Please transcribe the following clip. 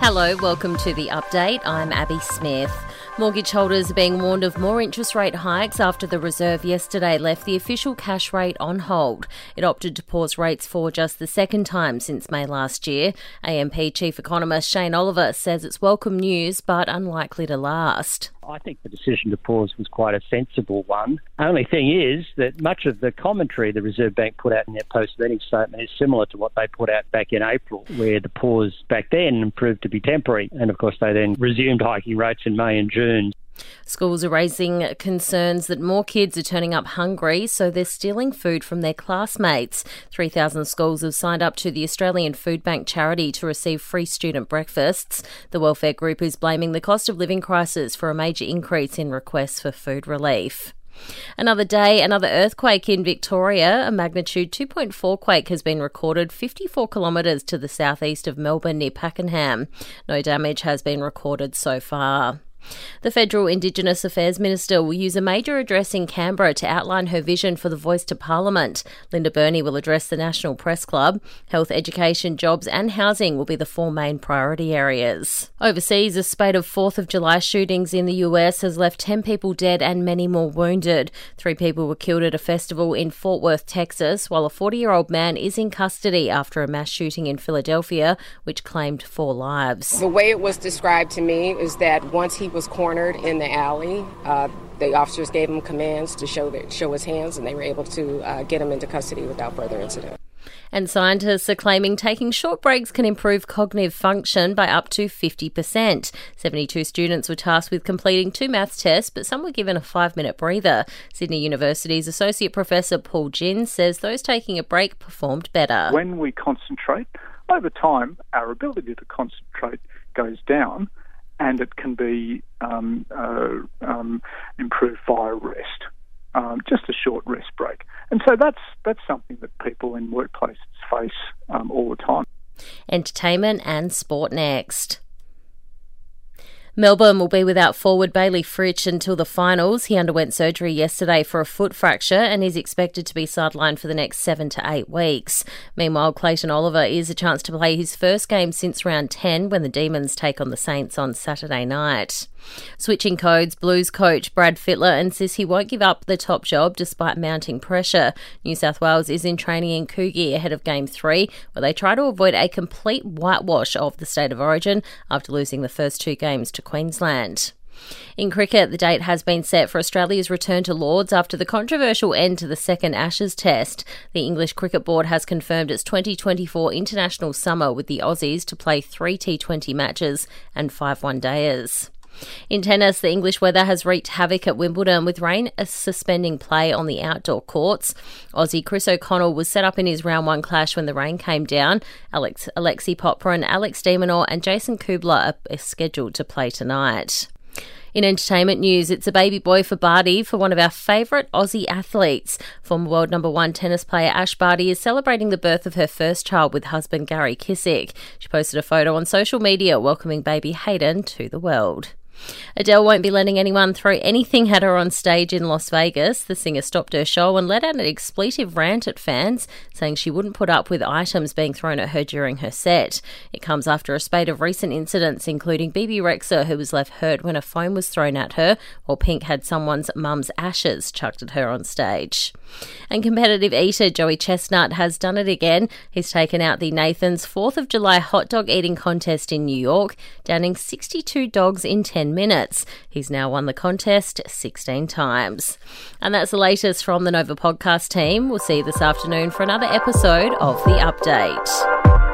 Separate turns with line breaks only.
Hello, welcome to the update. I'm Abby Smith. Mortgage holders are being warned of more interest rate hikes after the Reserve yesterday left the official cash rate on hold. It opted to pause rates for just the second time since May last year. AMP Chief Economist Shane Oliver says it's welcome news but unlikely to last.
I think the decision to pause was quite a sensible one. Only thing is that much of the commentary the Reserve Bank put out in their post meeting statement is similar to what they put out back in April, where the pause back then proved to be temporary. And of course, they then resumed hiking rates in May and June.
Schools are raising concerns that more kids are turning up hungry, so they're stealing food from their classmates. 3,000 schools have signed up to the Australian Food Bank charity to receive free student breakfasts. The welfare group is blaming the cost of living crisis for a major increase in requests for food relief. Another day, another earthquake in Victoria. A magnitude 2.4 quake has been recorded 54 kilometres to the southeast of Melbourne near Pakenham. No damage has been recorded so far. The Federal Indigenous Affairs Minister will use a major address in Canberra to outline her vision for the voice to Parliament. Linda Burney will address the National Press Club. Health, education, jobs, and housing will be the four main priority areas. Overseas, a spate of 4th of July shootings in the US has left 10 people dead and many more wounded. Three people were killed at a festival in Fort Worth, Texas, while a 40 year old man is in custody after a mass shooting in Philadelphia, which claimed four lives.
The way it was described to me is that once he was was cornered in the alley. Uh, the officers gave him commands to show that, show his hands, and they were able to uh, get him into custody without further incident.
And scientists are claiming taking short breaks can improve cognitive function by up to 50%. 72 students were tasked with completing two maths tests, but some were given a five minute breather. Sydney University's Associate Professor Paul Ginn says those taking a break performed better.
When we concentrate, over time, our ability to concentrate goes down and it can be um, uh, um, improved via rest, um, just a short rest break. And so that's that's something that people in workplaces face um, all the time.
Entertainment and sport next. Melbourne will be without forward Bailey Fritsch until the finals. He underwent surgery yesterday for a foot fracture and is expected to be sidelined for the next seven to eight weeks. Meanwhile, Clayton Oliver is a chance to play his first game since round 10 when the Demons take on the Saints on Saturday night. Switching codes, Blues coach Brad Fittler insists he won't give up the top job despite mounting pressure. New South Wales is in training in Coogee ahead of Game 3, where they try to avoid a complete whitewash of the state of origin after losing the first two games to Queensland. In cricket, the date has been set for Australia's return to Lords after the controversial end to the second Ashes test. The English Cricket Board has confirmed its 2024 international summer with the Aussies to play three T20 matches and five one dayers. In tennis, the English weather has wreaked havoc at Wimbledon with rain suspending play on the outdoor courts. Aussie Chris O'Connell was set up in his round one clash when the rain came down. Alex Alexei Popyrin, Alex de Minaur, and Jason Kubler are scheduled to play tonight. In entertainment news, it's a baby boy for Barty for one of our favourite Aussie athletes. Former world number one tennis player Ash Barty is celebrating the birth of her first child with husband Gary Kissick. She posted a photo on social media welcoming baby Hayden to the world. Adele won't be letting anyone throw anything at her on stage in Las Vegas. The singer stopped her show and let out an expletive rant at fans, saying she wouldn't put up with items being thrown at her during her set. It comes after a spate of recent incidents, including Bebe Rexha, who was left hurt when a phone was thrown at her, while Pink had someone's mum's ashes chucked at her on stage. And competitive eater Joey Chestnut has done it again. He's taken out the Nathan's 4th of July hot dog eating contest in New York, downing 62 dogs in 10 minutes. He's now won the contest 16 times. And that's the latest from the Nova podcast team. We'll see you this afternoon for another episode of The Update.